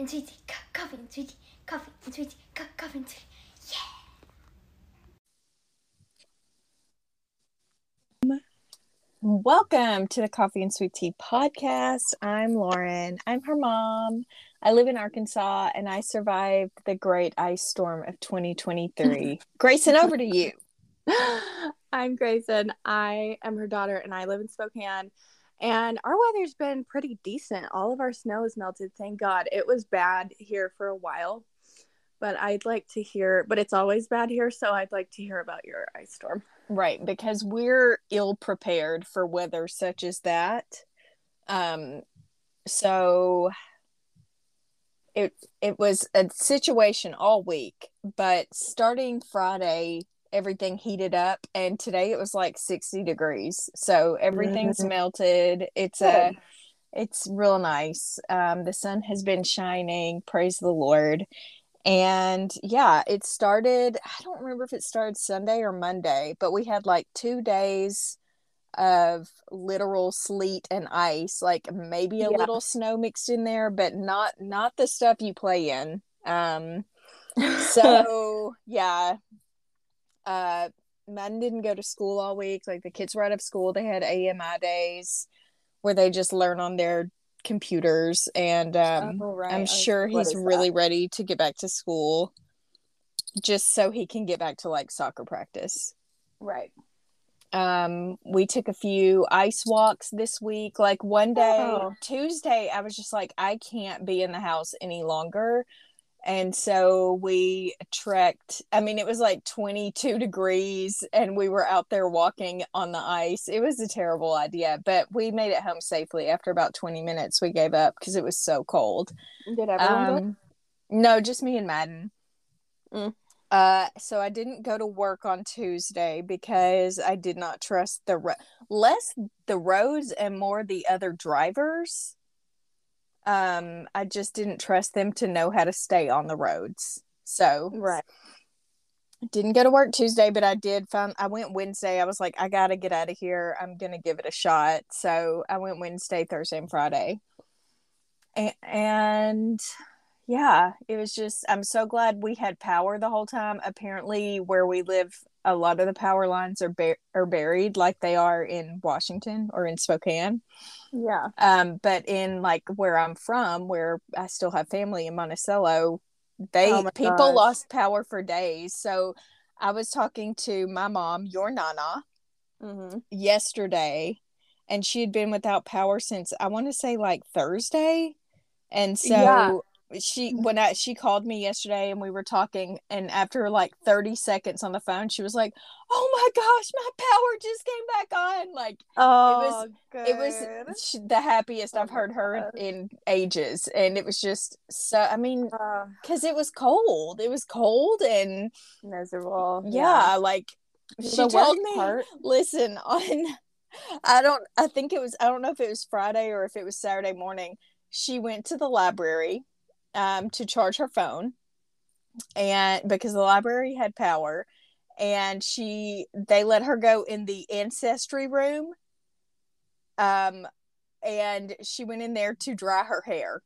and sweet tea, co- coffee and sweet tea, coffee and sweet tea, co- coffee and sweet tea. Welcome to the Coffee and Sweet Tea podcast. I'm Lauren. I'm her mom. I live in Arkansas and I survived the great ice storm of 2023. Grayson, over to you. I'm Grayson. I am her daughter and I live in Spokane. And our weather's been pretty decent. All of our snow is melted, thank God. It was bad here for a while, but I'd like to hear, but it's always bad here. So I'd like to hear about your ice storm. Right, because we're ill prepared for weather such as that. Um, so it it was a situation all week, but starting Friday, everything heated up, and today it was like sixty degrees. So everything's Mhm. melted. It's a it's real nice. Um, the sun has been shining. Praise the Lord. And yeah, it started. I don't remember if it started Sunday or Monday, but we had like two days of literal sleet and ice, like maybe a Yeah. little snow mixed in there, but not not the stuff you play in. Um, so yeah, uh, men didn't go to school all week. Like the kids were out of school. They had AMI days where they just learn on their computers, and um, Oh, right. I'm sure like, he's really that? ready to get back to school, just so he can get back to like soccer practice. right. Um, we took a few ice walks this week. Like one day, Oh. Tuesday, I was just like, I can't be in the house any longer. And so we trekked. I mean, it was like 22 degrees, and we were out there walking on the ice. It was a terrible idea, but we made it home safely. After about 20 minutes, we gave up because it was so cold. Did everyone go? Um, no, just me and Madden. Mm. Uh, so I didn't go to work on Tuesday because I did not trust the ro- less the roads and more the other drivers. Um, I just didn't trust them to know how to stay on the roads. So Right. didn't go to work Tuesday, but I did find I went Wednesday. I was like, I gotta get out of here. I'm gonna give it a shot. So I went Wednesday, Thursday, and Friday. A- and yeah, it was just I'm so glad we had power the whole time. Apparently, where we live, a lot of the power lines are are buried like they are in Washington or in Spokane. Yeah. Um, but in like where I'm from, where I still have family in Monticello, they Oh people gosh. lost power for days. So I was talking to my mom, your nana, Mm-hmm. yesterday, and she had been without power since I want to say like Thursday. And so Yeah. She when I she called me yesterday and we were talking and after like 30 seconds on the phone she was like, "Oh my gosh, my power just came back on." Like Oh, it good. it was the happiest Oh I've heard her gosh. in ages, and it was just so. I mean, Uh, because it was cold, it was cold, and miserable. yeah, like she The told me, part- listen on. I don't. I think it was. I don't know if it was Friday or if it was Saturday morning. She went to the library, um, to charge her phone, and because the library had power, and she they let her go in the ancestry room um and she went in there to dry her hair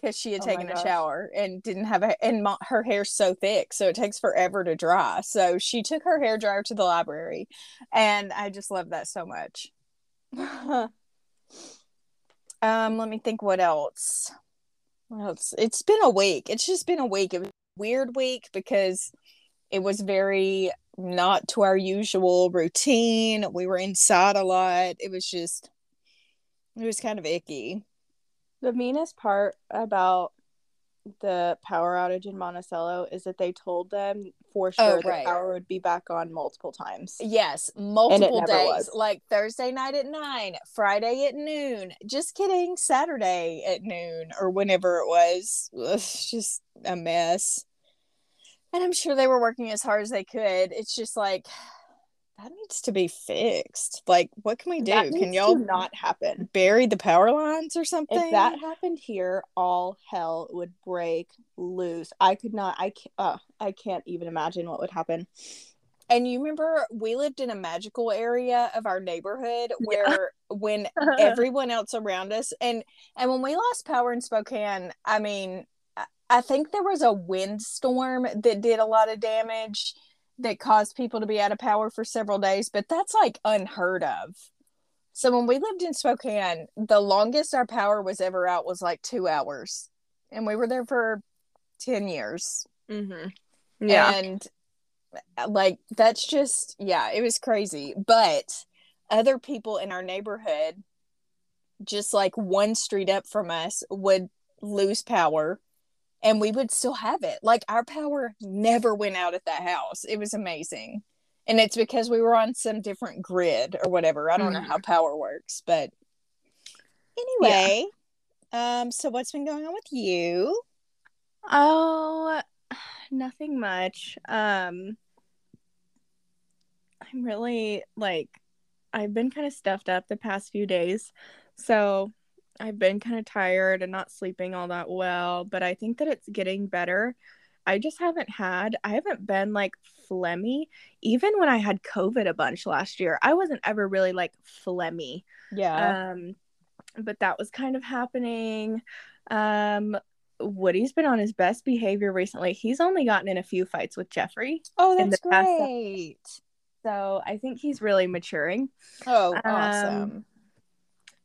because she had Oh taken a shower and didn't have a and her hair's so thick so it takes forever to dry. So she took her hair dryer to the library and i just love that so much. Um let me think what else what else it's been a week. It's just been a week. It was a weird week because it was very not to our usual routine. We were inside a lot. It was just it was kind of icky. The meanest part about the power outage in Monticello is that they told them for Oh, sure that right. power would be back on multiple times. yes multiple days was. like thursday night at nine friday at noon just kidding saturday at noon or whenever it was it's just a mess and i'm sure they were working as hard as they could it's just like that needs to be fixed like what can we do can y'all not happen. bury the power lines or something If that happened here, all hell would break loose. I could not. I can't. Uh, I can't even imagine what would happen. And you remember we lived in a magical area of our neighborhood where when everyone else around us and and when we lost power in Spokane, I mean, I think there was a windstorm that did a lot of damage that caused people to be out of power for several days, but that's like unheard of. So when we lived in Spokane, the longest our power was ever out was like two hours, and we were there for ten years. Mm-hmm. Yeah. And uh, like that's just yeah, it was crazy. But other people in our neighborhood, just like one street up from us, would lose power and we would still have it. Like our power never went out at that house. It was amazing. And it's because we were on some different grid or whatever. I don't know how power works, but anyway. Um so what's been going on with you? Oh, nothing much. Um I'm really like I've been kind of stuffed up the past few days. So I've been kind of tired and not sleeping all that well, but I think that it's getting better. I just haven't had, I haven't been like phlegmy. Even when I had COVID a bunch last year, I wasn't ever really like phlegmy. Yeah. Um, but that was kind of happening. Um, Woody's been on his best behavior recently. He's only gotten in a few fights with Jeffrey. oh, that's great. So I think he's really maturing. Oh, Um, awesome.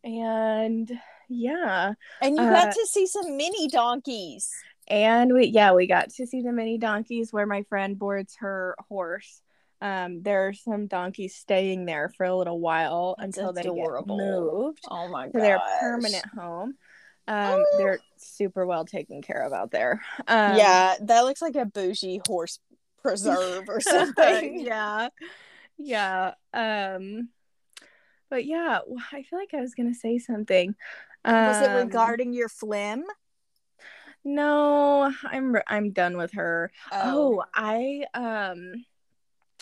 And yeah. And you uh, got to see some mini donkeys. And we yeah, we got to see the mini donkeys where my friend boards her horse. Um, there are some donkeys staying there for a little while That's until they adorable. get moved Oh my god. to their permanent home. Um, Oh. they're super well taken care of out there. Um, yeah, that looks like a bougie horse preserve or something. yeah, yeah. Um, but yeah, I feel like I was gonna say something. Was it Um, regarding your phlegm? No, I'm I'm done with her. Oh, I um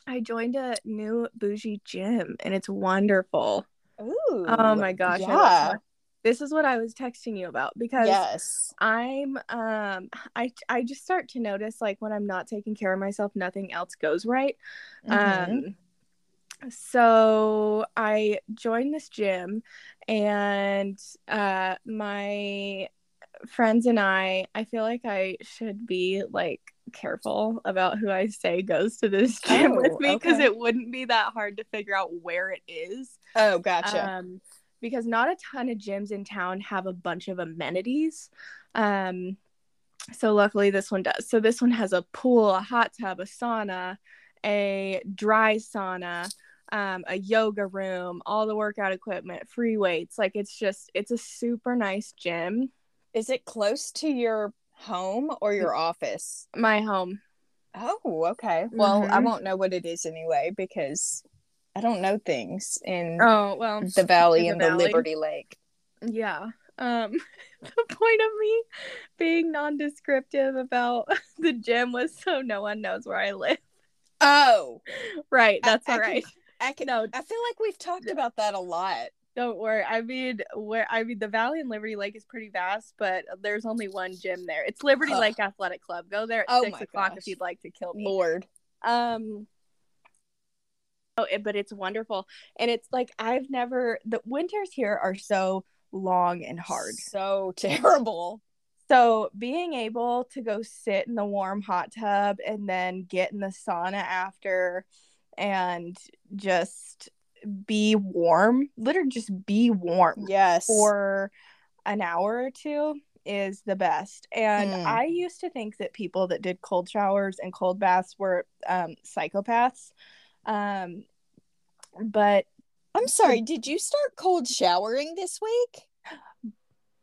I joined a new bougie gym and it's wonderful. Ooh. Oh my gosh. Yeah. This is what I was texting you about because Yes. I'm um I I just start to notice like when I'm not taking care of myself, nothing else goes right. Mhm. Um so I joined this gym and uh my friends and I I feel like I should be like careful about who I say goes to this gym Oh, with me because okay. it wouldn't be that hard to figure out where it is. oh, gotcha. Um because not a ton of gyms in town have a bunch of amenities. Um so luckily this one does. So this one has a pool, a hot tub, a sauna, a dry sauna, um, a yoga room, all the workout equipment, free weights. Like it's just it's a super nice gym. Is it close to your home or your office? My home. Oh, okay. Well, I Mhm. won't know what it is anyway because I don't know things in Oh well, the valley the and the valley. Liberty Lake. yeah. Um, the point of me being non-descriptive about the gym was so no one knows where I live. Oh, Right, that's I all can- right. I can. No, I feel like we've talked about that a lot. Don't worry. I mean, where I mean, the Valley and Liberty Lake is pretty vast, but there's only one gym there. It's Liberty. Lake Athletic Club. Go there at Oh six o'clock gosh. if you'd like to kill me. Lord. Um. Oh, it, but it's wonderful, and it's like I've never. The winters here are so long and hard. So terrible. So being able to go sit in the warm hot tub and then get in the sauna after, and just be warm, literally just be warm Yes. for an hour or two is the best. And Hmm. I used to think that people that did cold showers and cold baths were um, psychopaths. Um, but I'm sorry. Did you start cold showering this week?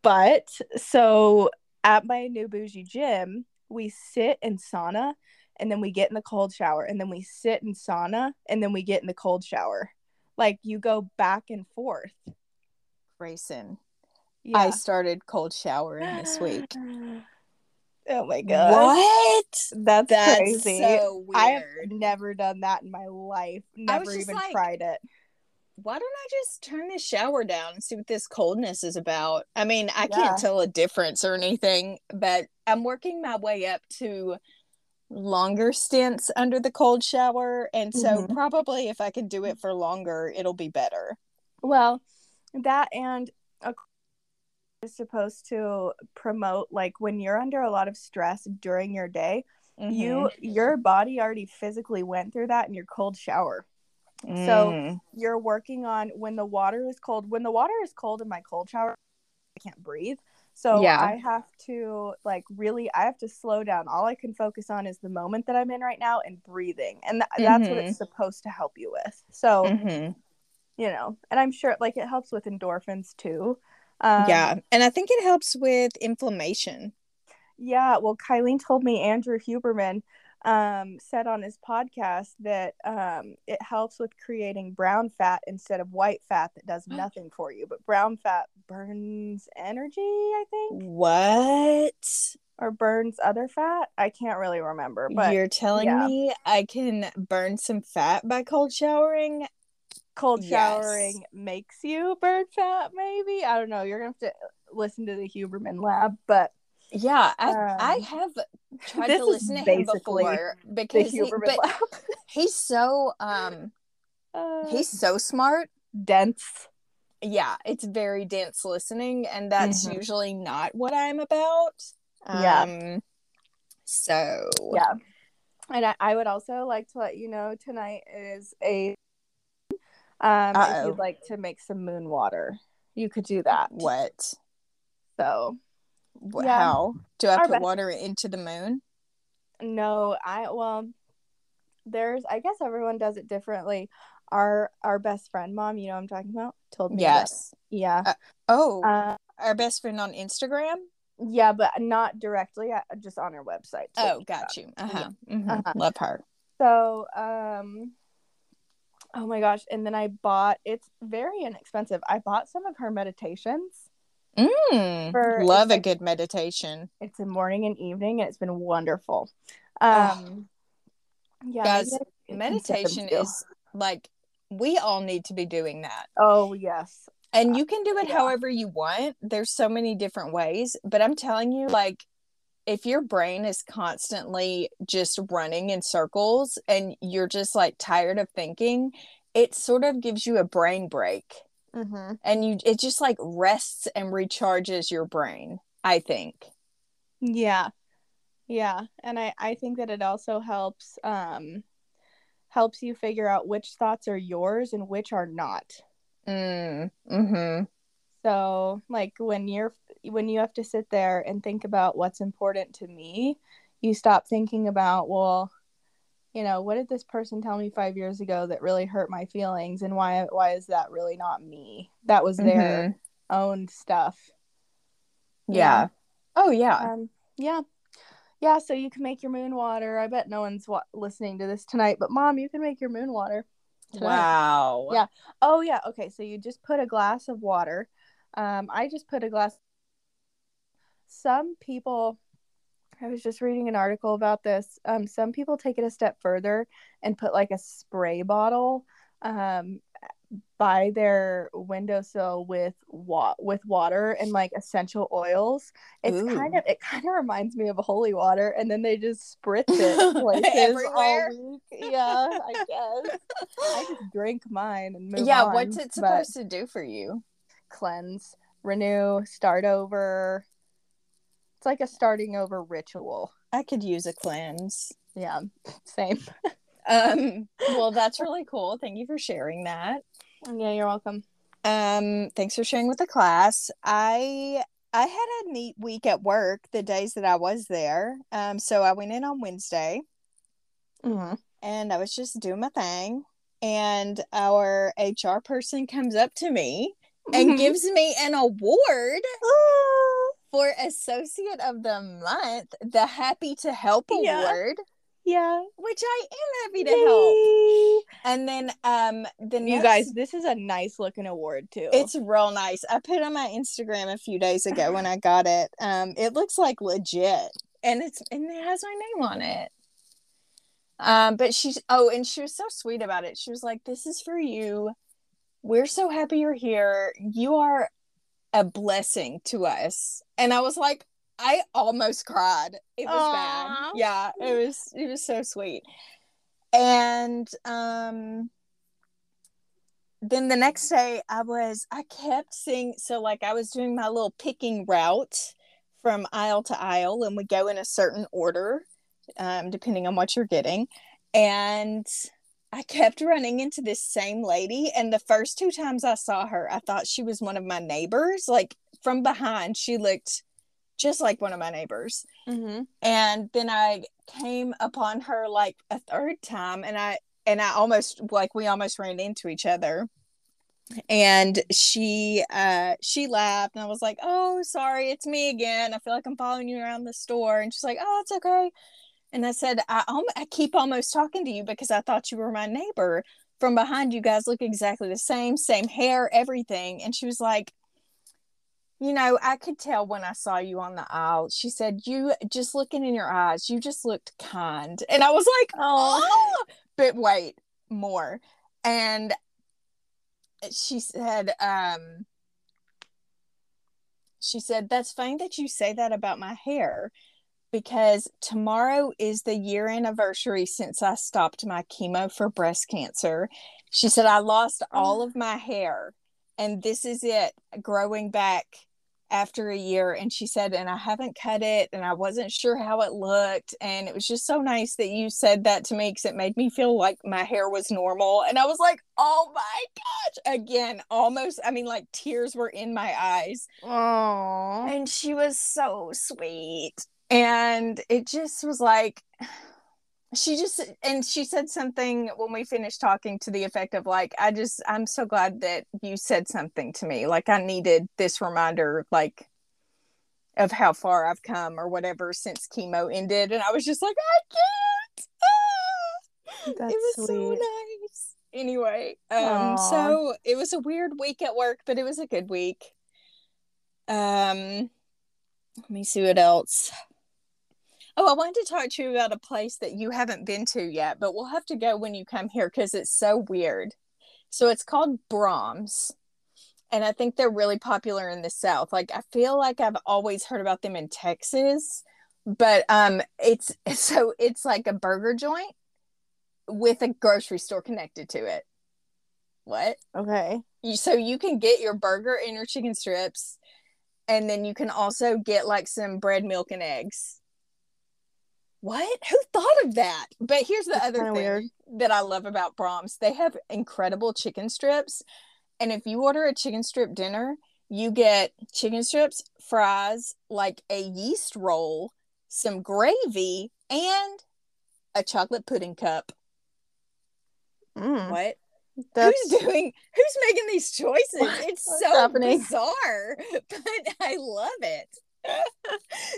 but so at my new bougie gym, we sit in sauna and then we get in the cold shower and then we sit in sauna and then we get in the cold shower. Like you go back and forth. Grayson, Yeah. I started cold showering this week. Oh my god. What? That's, That's crazy. so I have never done that in my life. Never even like- tried it. Why don't I just turn this shower down and see what this coldness is about? I mean, I Yeah. can't tell a difference or anything, but I'm working my way up to longer stints under the cold shower. And so, Mhm. probably if I can do it for longer, it'll be better. Well, that and a is supposed to promote like when you're under a lot of stress during your day, you Mhm. your body already physically went through that in your cold shower. So Mm. you're working on when the water is cold. When the water is cold in my cold shower, I can't breathe. So Yeah. I have to like really I have to slow down. All I can focus on is the moment that I'm in right now and breathing. And th- that's what it's supposed to help you with. So, Mhm. you know, and I'm sure like it helps with endorphins too. Um, yeah, and I think it helps with inflammation. Yeah, well, Kylene told me Andrew Huberman um, said on his podcast that um, it helps with creating brown fat instead of white fat that does nothing for you. But brown fat burns energy, I think, What? or burns other fat. I can't really remember, but You're telling yeah. me I can burn some fat by cold showering? cold Yes. showering makes you burn fat. Maybe I don't know. You're gonna have to listen to the Huberman lab, but Yeah, I I Um, have tried to listen to him before because he, but he's so um Uh, he's so smart. dense. Yeah, it's very dense listening, and that's Mhm. usually not what I'm about. Yeah. Um, so yeah and I, I would also like to let you know tonight is a um if Uh-oh. you'd like to make some moon water you could do that What? so Yeah. How do I Our put best- water into the moon? no i well there's i guess everyone does it differently our our best friend mom you know i'm talking about told me Yes. yeah Oh, uh, our best friend on Instagram. yeah but not directly uh, just on her website told Oh, got you. Uh-huh. Yeah. Mhm. Uh-huh. Love her. So, um, oh my gosh. And then I bought, it's very inexpensive. I bought some of her meditations. Mm, For- love a like- good meditation. It's a morning and evening, and it's been wonderful. Um, yeah, Guys, maybe I can get some Meditation is like we all need to be doing that. Oh, yes. And you can do it Yeah. however you want. There's so many different ways, but I'm telling you like if your brain is constantly just running in circles and you're just like tired of thinking, it sort of gives you a brain break. Mm-hmm. And you it just like rests and recharges your brain, I think. Yeah. Yeah. And I, I think that it also helps, um, helps you figure out which thoughts are yours and which are not. Mm, mhm. So, like when you're when you have to sit there and think about what's important to me, you stop thinking about, well, you know, what did this person tell me 5 years ago that really hurt my feelings and why why is that really not me? That was their own stuff. You Yeah. Oh yeah. Um yeah. Yeah, so you can make your moon water. I bet no one's wa- listening to this tonight, but mom, you can make your moon water. tonight. Wow. Yeah. Oh yeah. Okay. So you just put a glass of water. Um, I just put a glass. Some people, I was just reading an article about this. Um, some people take it a step further and put like a spray bottle, um, by their windowsill with wa- with water and like essential oils. It's Ooh. kind of it kind of reminds me of holy water, and then they just spritz it places Everywhere? all week. Yeah, I guess. I just drink mine and move yeah, on, what's it supposed to do for you? cleanse, renew, start over. It's like a starting over ritual. I could use a cleanse. Yeah, same. Um, well, that's really cool. Thank you for sharing that. Yeah, you're welcome. Um, thanks for sharing with the class. I I had a neat week at work the days that I was there. Um, so I went in on Wednesday Mm-hmm. and I was just doing my thing. And our HR person comes up to me and gives me an award for Associate of the Month, the Happy to Help Yeah. Award, yeah. which I am happy to help. And then um the You next- guys, this is a nice looking award too. it's real nice. I put it on my Instagram a few days ago when I got it. Um it looks like legit and it's and it has my name on it. Um but she's oh and she was so sweet about it. She was like this is for you. We're so happy you're here. You are a blessing to us. And I was like I almost cried. It was Aw. bad. Yeah, it was it was so sweet. And um then the next day I was I kept seeing so like I was doing my little picking route from aisle to aisle and we go in a certain order um, depending on what you're getting and I kept running into this same lady and the first two times I saw her I thought she was one of my neighbors. Like from behind she looked just like one of my neighbors. Mm-hmm. and then I came upon her like a third time and I and I almost like we almost ran into each other. And she uh she laughed and I was like oh sorry it's me again. I feel like I'm following you around the store. And she's like oh it's okay and I said I I keep almost talking to you because I thought you were my neighbor from behind you guys look exactly the same same hair everything and she was like you know, I could tell when I saw you on the aisle. She said, You just looking in your eyes, you just looked kind. And I was like, Oh, but wait, more. And she said, um, she said, That's funny that you say that about my hair because tomorrow is the year anniversary since I stopped my chemo for breast cancer. She said, I lost all oh. of my hair and this is it growing back after a year. And she said and i haven't cut it and i wasn't sure how it looked and it was just so nice that you said that to me because it made me feel like my hair was normal. And i was like oh my gosh again almost i mean like tears were in my eyes. Oh. and she was so sweet and it just was like she just and she said something when we finished talking to the effect of like i just i'm so glad that you said something to me. Like i needed this reminder like of how far i've come or whatever since chemo ended. And i was just like i can't. Ah! That's it was so nice. Anyway um Aw. so it was a weird week at work but it was a good week. Um let me see what else oh i wanted to talk to you about a place that you haven't been to yet but we'll have to go when you come here because it's so weird. So it's called Braum's and i think they're really popular in the south. Like i feel like i've always heard about them in texas but um it's so it's like a burger joint with a grocery store connected to it. What? Okay. you, so you can get your burger and your chicken strips and then you can also get like some bread milk and eggs what? Who thought of that? But here's the That's other thing weird. that i love about Braum's. They have incredible chicken strips. And if you order a chicken strip dinner you get chicken strips fries like a yeast roll some gravy and a chocolate pudding cup. Mm. what? That's who's doing who's making these choices? It's What's so happening? bizarre but i love it.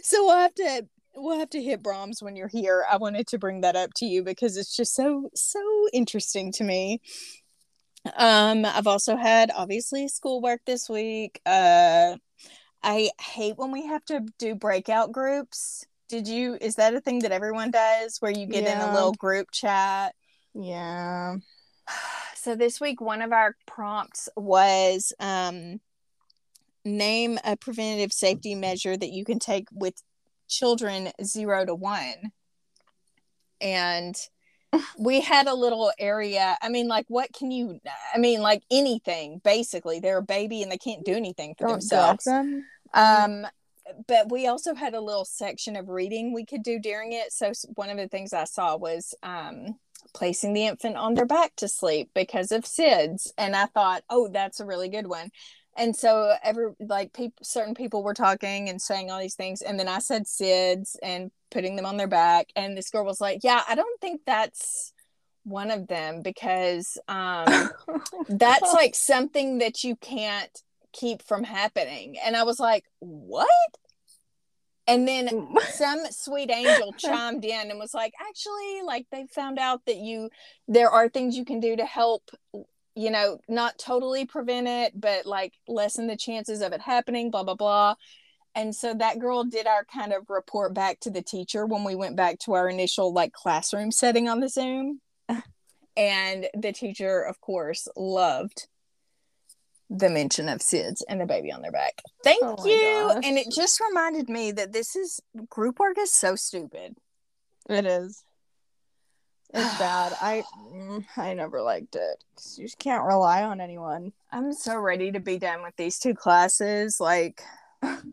So we'll have to we'll have to hit Braum's when you're here. I wanted to bring that up to you because it's just so so interesting to me. Um i've also had obviously schoolwork this week. Uh i hate when we have to do breakout groups. Did you is that a thing that everyone does where you get in a little group chat? Yeah. so this week one of our prompts was um name a preventative safety measure that you can take with children 0 to 1 and we had a little area i mean like what can you i mean like anything basically. They're a baby and they can't do anything for Don't themselves. them. um but we also had a little section of reading we could do during it. So one of the things i saw was um placing the infant on their back to sleep because of sids and i thought oh that's a really good one and so every like people certain people were talking and saying all these things and then i said sids and putting them on their back and this girl was like yeah i don't think that's one of them because um that's like something that you can't keep from happening. And i was like what? And then some sweet angel chimed in and was like actually like they found out that you there are things you can do to help you know not totally prevent it but like lessen the chances of it happening blah blah blah and so that girl did our kind of report back to the teacher when we went back to our initial like classroom setting on the zoom and the teacher of course loved the mention of SIDS and the baby on their back. Thank Oh you. And it just reminded me that this is group work is so stupid. It is. It's bad. I mm, I never liked it you just can't rely on anyone. I'm so ready to be done with these two classes. Like, and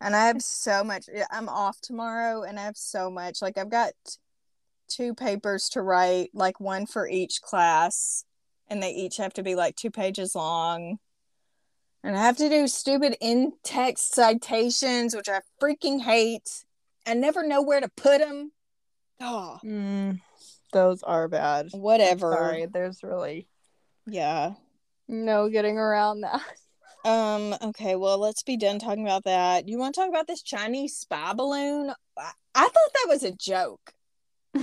I have so much. I'm off tomorrow, and I have so much. Like, I've got two papers to write, like one for each class, and they each have to be like two pages long. And I have to do stupid in text citations, which I freaking hate. I never know where to put them. Oh, Mm, those are bad. whatever. Sorry, there's really Yeah. no getting around that. Um, okay, well, let's be done talking about that. You want to talk about this Chinese spy balloon? I, I thought that was a joke.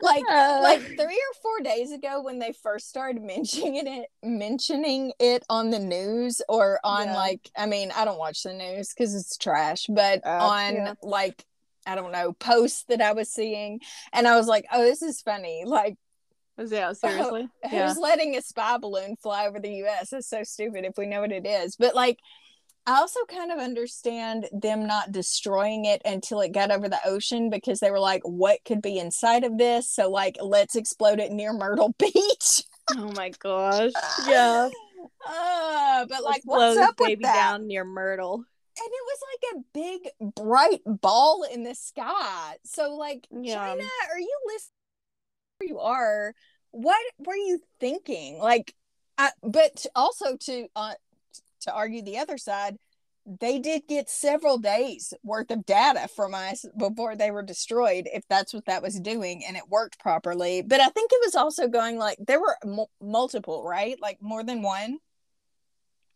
like Uh, like 3 or 4 days ago when they first started mentioning it mentioning it on the news or on Yeah. like I mean, I don't watch the news cuz it's trash, but Uh, on yeah. like I don't know, posts that I was seeing and I was like, "Oh, this is funny." Like yeah, seriously. yeah. Who's letting a spy balloon fly over the US? That's so stupid if we know what it is. But like I also kind of understand them not destroying it until it got over the ocean because they were like, what could be inside of this? So like let's explode it near Myrtle Beach. Oh my gosh. Yeah. Uh, but like Let's blow what's this up with baby that? down near Myrtle. And it was like a big bright ball in the sky. So like Yeah. China, are you listening? Where you are? What were you thinking? Like, I, but also to uh, to argue the other side, they did get several days worth of data from us before they were destroyed. If that's what that was doing, and it worked properly. But I think it was also going like there were mul- multiple, right? Like more than one.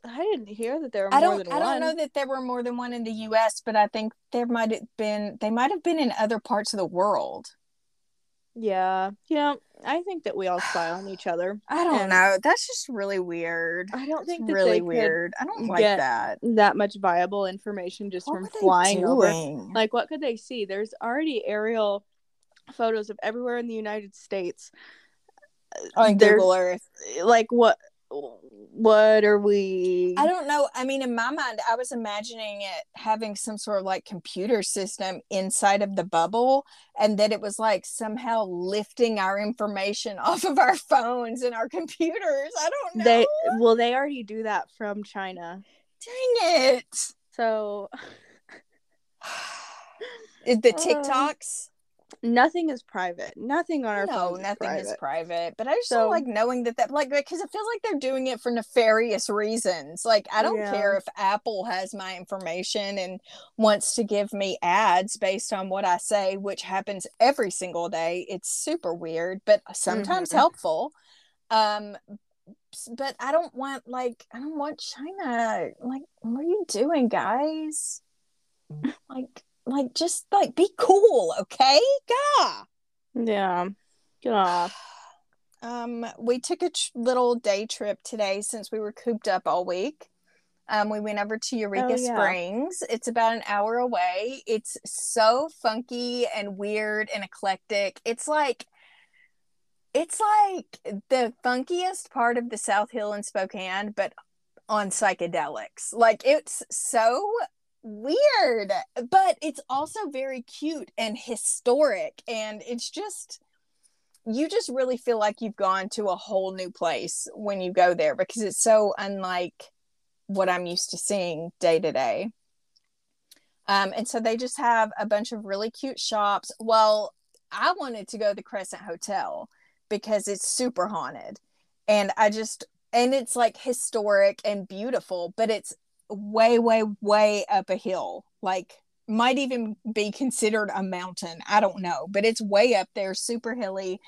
I didn't hear that there were I more don't. than I one. don't know that there were more than one in the U.S., but I think there might have been. They might have been in other parts of the world. Yeah. You know, I think that we all spy on each other. I don't And- know. That's just really weird. I don't think that really weird. I don't like that. that much viable information just What from flying over. Like, what could they see? There's already aerial photos of everywhere in the United States. on there's- Google Earth. Like, what? What are we? I don't know. I mean, in my mind, I was imagining it having some sort of like computer system inside of the bubble, and that it was like somehow lifting our information off of our phones and our computers. I don't know. They well, they already do that from China. Dang it. So Is the Uh, TikToks? Nothing is private. Nothing on our no, nothing is is private. private. But I just So- don't like knowing that that like because it feels like they're doing it for nefarious reasons. Like I don't Yeah. care if Apple has my information and wants to give me ads based on what I say, which happens every single day. It's super weird, but sometimes Mhm. helpful. Um but I don't want like I don't want China. Like what are you doing, guys? Like like just like be cool, okay? God. Yeah. Get. Um, we took a tr- little day trip today since we were cooped up all week. Um, we went over to Eureka Oh, yeah. Springs. It's about an hour away. It's so funky and weird and eclectic. It's like it's like the funkiest part of the South Hill in Spokane, but on psychedelics. Like it's so weird, but it's also very cute and historic. And it's just you just really feel like you've gone to a whole new place when you go there because it's so unlike what I'm used to seeing day to day. Um, and so they just have a bunch of really cute shops. Well, I wanted to go to the Crescent Hotel because it's super haunted. And I just, and it's like historic and beautiful, but it's way, way, way up a hill. Like, might even be considered a mountain. I don't know, but it's way up there, super hilly.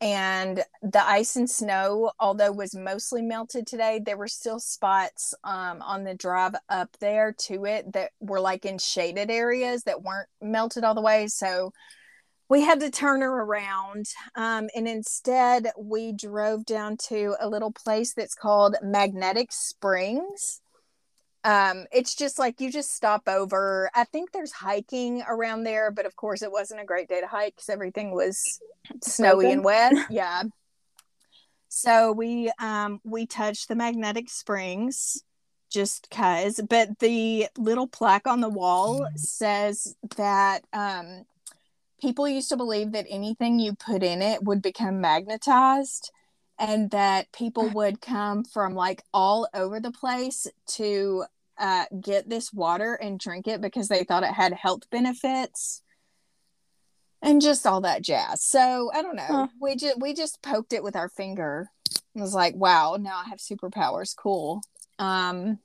And the ice and snow, although was mostly melted today, there were still spots um, on the drive up there to it that were like in shaded areas that weren't melted all the way. So we had to turn her around. Um, and instead, we drove down to a little place that's called Magnetic Springs um it's just like you just stop over. I think there's hiking around there but of course it wasn't a great day to hike because everything was snowy and wet. Yeah. So we um we touched the magnetic springs just cuz but the little plaque on the wall says that um people used to believe that anything you put in it would become magnetized and that people would come from like all over the place to uh, get this water and drink it because they thought it had health benefits and just all that jazz. So I don't know. Huh. We just we just poked it with our finger. It was like, wow, now I have superpowers. Cool. Um,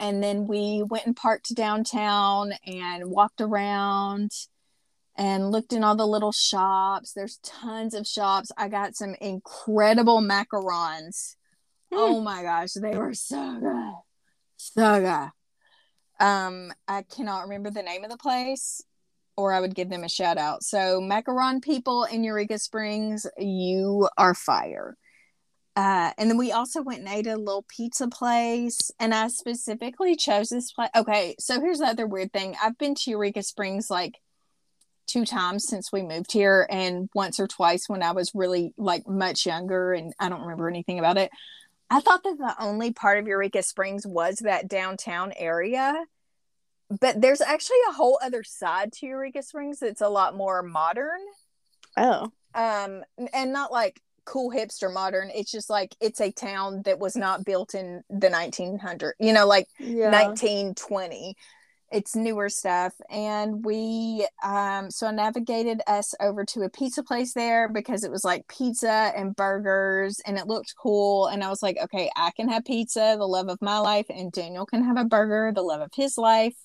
and then we went and parked downtown and walked around and looked in all the little shops. There's tons of shops. I got some incredible macarons. Hmm. Oh my gosh, they were so good. Good. Um, I cannot remember the name of the place or I would give them a shout out. So, macaron people in Eureka Springs, you are fire. Uh, and then we also went and ate a little pizza place. And I specifically chose this place. Okay, so here's the other weird thing I've been to Eureka Springs like two times since we moved here, and once or twice when I was really like much younger and I don't remember anything about it. I thought that the only part of Eureka Springs was that downtown area but there's actually a whole other side to Eureka Springs that's a lot more modern. Oh. Um and not like cool hipster modern. It's just like it's a town that was not built in the 1900, you know, like Yeah. 1920. It's newer stuff and we um so I navigated us over to a pizza place there because it was like pizza and burgers and it looked cool and I was like, okay, I can have pizza, the love of my life and Daniel can have a burger, the love of his life.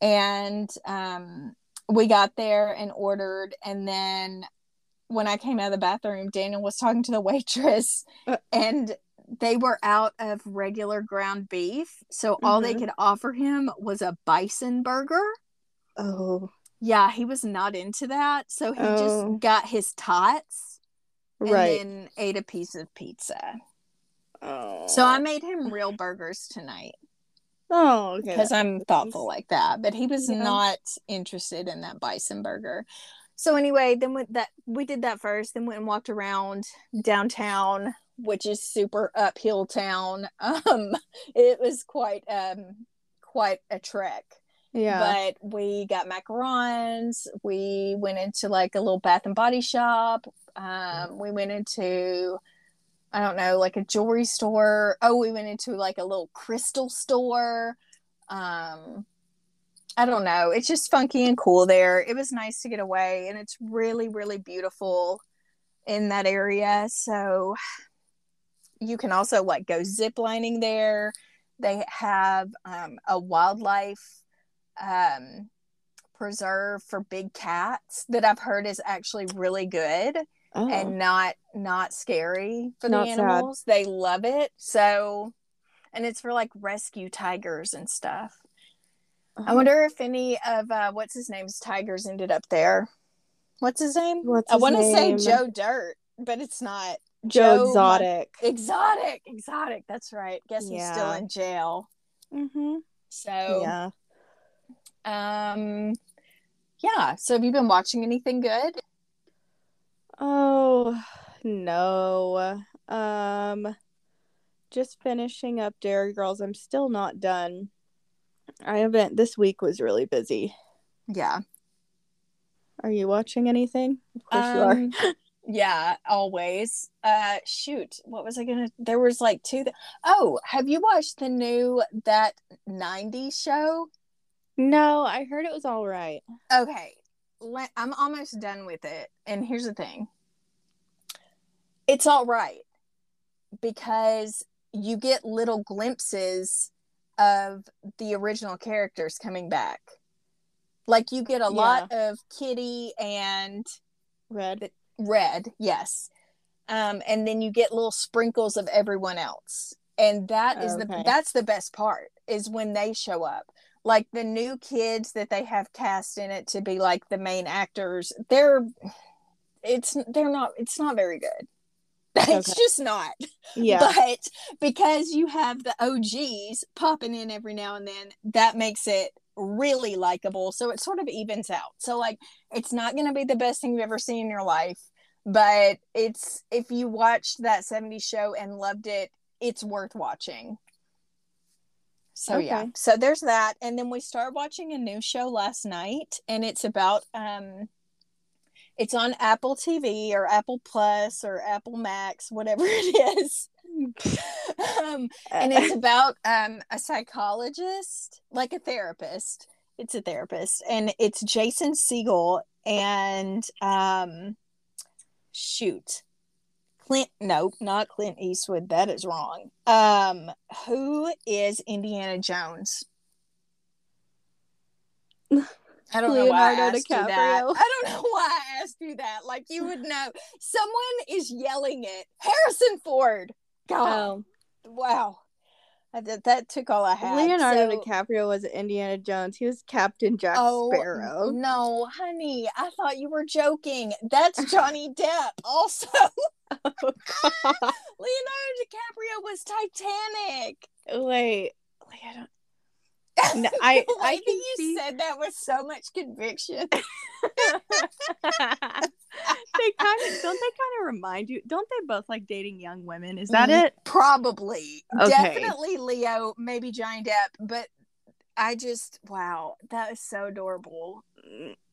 And um we got there and ordered and then when I came out of the bathroom, Daniel was talking to the waitress Uh. and they were out of regular ground beef. So all they Mhm. could offer him was a bison burger. Oh. Yeah, he was not into that. So he Oh. just got his tots and Right. then ate a piece of pizza. oh. So I made him real burgers tonight Oh, okay. because I'm thoughtful like that. But he was Yeah. not interested in that bison burger. So anyway, then with that we did that first, then went and walked around downtown, which is super uphill town. Um it was quite um quite a trek. yeah. But we got macarons. We went into like a little bath and body shop. Um, we went into, I don't know, like a jewelry store. Oh, we went into like a little crystal store. Um, I don't know. It's just funky and cool there. It was nice to get away, and it's really, really beautiful in that area. So you can also like go zip lining there. They have um, a wildlife um, preserve for big cats that I've heard is actually really good oh. and not not scary for Not the sad. animals. They love it. So, and it's for like rescue tigers and stuff. I Oh. wonder if any of uh, what's his name's tigers ended up there. What's his name? What's I want to say? Joe Dirt, but it's not. Joe Mon- Exotic. Exotic, exotic. That's right. Guess he's still in jail. Mm-hmm. So Yeah. Um, yeah. So have you been watching anything good? Oh no. Um just finishing up Derry Girls. I'm still not done. I haven't this week was really busy. Yeah. Are you watching anything? Of course you are. Yeah, always. Uh, shoot, what was I gonna? There was like two. Th- oh, have you watched the new that '90s show? No, I heard it was all right. Okay, let, I'm almost done with it. And here's the thing: it's all right because you get little glimpses of the original characters coming back. Like you get a lot of Kitty and Red. Red yes. Um and then you get little sprinkles of everyone else. And that is the that's the best part is when they show up. Like the new kids that they have cast in it to be like the main actors they're it's they're not it's not very good it's Okay. just not Yeah. but because you have the OGs popping in every now and then, that makes it really likable. So it sort of evens out. So like it's not going to be the best thing you've ever seen in your life, but it's if you watched that 70s show and loved it, it's worth watching. So yeah. So there's that and then we started watching a new show last night and it's about um It's on Apple TV or Apple Plus or Apple Max, whatever it is. um, and it's about um, a psychologist, like a therapist. It's a therapist, and it's Jason Segel and um, shoot, Clint. Nope, not Clint Eastwood. That is wrong. Um, who is Indiana Jones? I don't know why I Leonardo asked you that. DiCaprio. I don't know why I asked you that. Like you would know. Someone is yelling it. Harrison Ford. God, Oh, wow. I did- that took all I had. Leonardo So- DiCaprio was Indiana Jones. He was Captain Jack Oh Sparrow. no, honey! I thought you were joking. That's Johnny Depp. Also, oh, Leonardo DiCaprio was Titanic. Wait, wait, I don't. No, I- The I can you see- said that with so much conviction. they kind of don't they kind of remind you? Don't they both like dating young women? Is that Mm, it? Probably. Okay. Definitely Leo, maybe Johnny Depp, but I just wow, that is so adorable.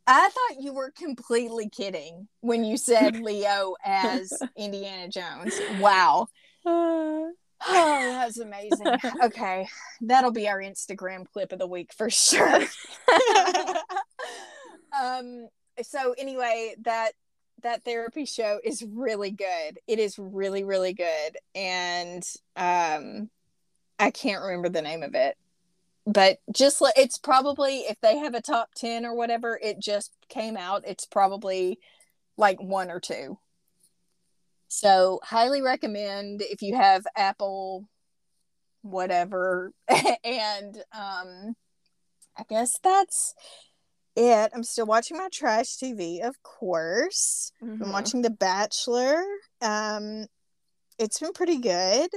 I thought you were completely kidding when you said Leo as Indiana Jones. Wow. Uh, Oh, that's amazing. Okay. That'll be our Instagram clip of the week for sure. um so anyway, that that therapy show is really good. It is really really good and um I can't remember the name of it. But just like it's probably if they have a top 10 or whatever, it just came out, it's probably like one or two. So, highly recommend if you have Apple whatever and um I guess that's it. I'm still watching my trash TV, of course. mhm. Been watching The Bachelor. Um, it's been pretty good.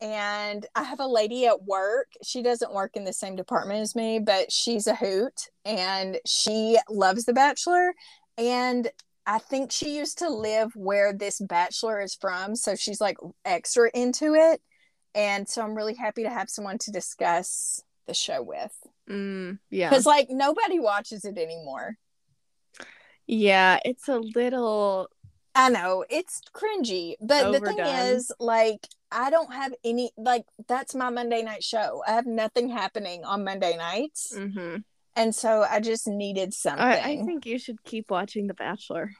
And I have a lady at work. She doesn't work in the same department as me, but she's a hoot and she loves The Bachelor. And I think she used to live where this Bachelor is from. So she's like extra into it. And so I'm really happy to have someone to discuss the show with. Mm, yeah. Because, like, nobody watches it anymore. Yeah, it's a little I know it's cringy, but the thing is, like, I don't have any, like, that's my Monday night show. I have nothing happening on Monday nights. mhm. And so I just needed something. I, I think you should keep watching The Bachelor.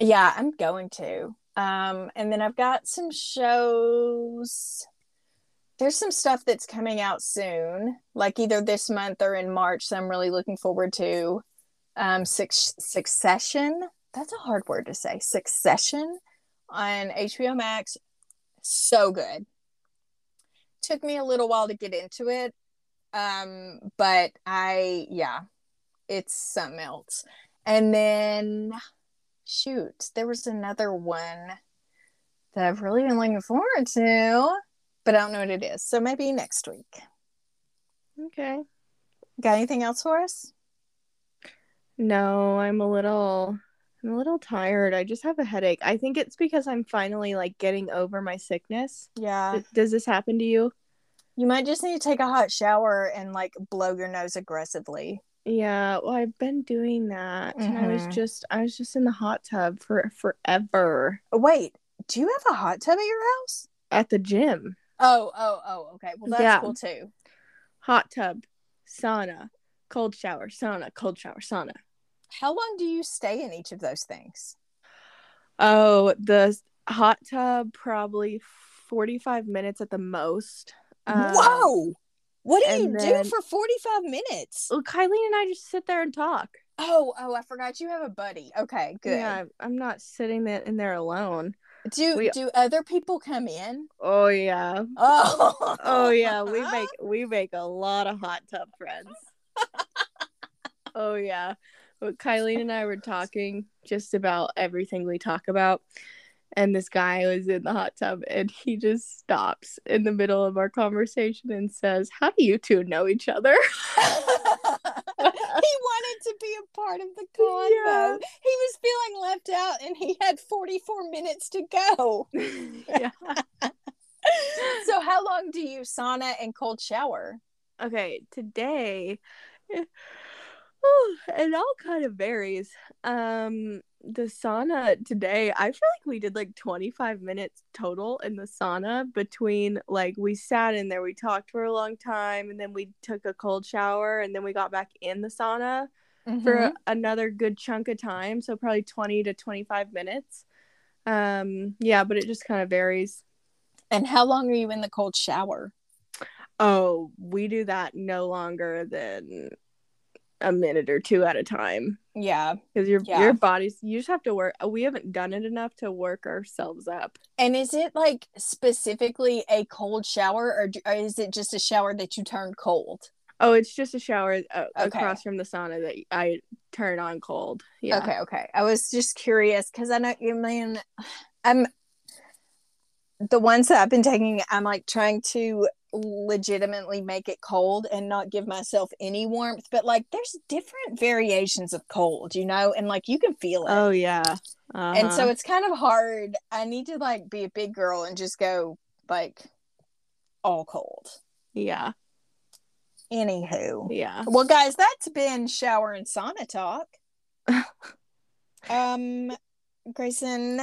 yeah, I'm going to. Um, and then I've got some shows. There's some stuff that's coming out soon, like either this month or in March. So I'm really looking forward to um six succession. That's a hard word to say. Succession on HBO Max. So good. Took me a little while to get into it. Um, but I yeah, it's something else. And then shoot, there was another one that I've really been looking forward to, but I don't know what it is. So maybe next week. Okay. Got anything else for us? No, I'm a little I'm a little tired. I just have a headache. I think it's because I'm finally like getting over my sickness. Yeah. Does this happen to you? You might just need to take a hot shower and like blow your nose aggressively. Yeah, well, I've been doing that. And I was Mhm. just I was just in the hot tub for forever Oh, wait, do you have a hot tub at your house? at the gym. Oh, oh, oh, okay. Well, that's Yeah. cool too. Hot tub, sauna, cold shower, sauna, cold shower, sauna. How long do you stay in each of those things? Oh, the hot tub probably 45 minutes at the most. Um, Whoa! What do you and do for 45 minutes? Well, Kylie and I just sit there and talk. Oh, oh, I forgot you have a buddy. Okay, good. Yeah, I'm not sitting there in there alone. Do We- do other people come in? Oh yeah. Oh, Oh yeah, we make we make a lot of hot tub friends. oh yeah. Well, Kylie and I were talking just about everything we talk about. And this guy was in the hot tub and he just stops in the middle of our conversation and says, How do you two know each other? he wanted to be a part of the convo. Yeah. He was feeling left out and he had 44 minutes to go. yeah. so how long do you sauna and cold shower? Okay, today Whew, it all kind of varies. Um, the sauna today, I feel like we did like 25 minutes total in the sauna between like we sat in there, we talked for a long time, and then we took a cold shower, and then we got back in the sauna for Mhm. another good chunk of time. So probably 20 to 25 minutes. Um, yeah, but it just kind of varies. and how long are you in the cold shower? Oh, we do that no longer than a minute or two at a time. Yeah. because your Yeah. your body's you just have to work we haven't done it enough to work ourselves up And is it like specifically a cold shower or, or is it just a shower that you turn cold? oh it's just a shower uh, Okay. across from the sauna that i turn on cold yeah Okay, okay. I was just curious because I know you mean I'm the ones that I've been taking, I'm like trying to legitimately make it cold and not give myself any warmth. But like there's different variations of cold, you know, and like you can feel it. oh yeah and so Uh-huh. it's kind of hard. I need to like be a big girl and just go like all cold. yeah Anywho. yeah Well, guys, that's been shower and sauna talk. um, Grayson,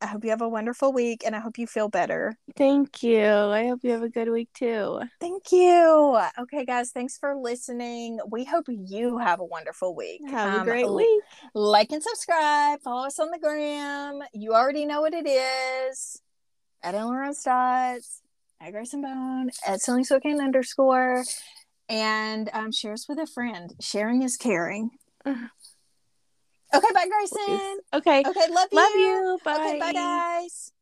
I hope you have a wonderful week and I hope you feel better. thank you i hope you have a good week too Thank you. Okay, guys, thanks for listening. We hope you have a wonderful week. have a Um, great week Like and subscribe. Follow us on the gram. You already know what it is. At Ellen Dots, at Grayson Bone, at Selling Spokane underscore, and um, share us with a friend. Sharing is caring. Okay, bye, Grayson. okay Okay, love you. love you bye Okay, bye, guys.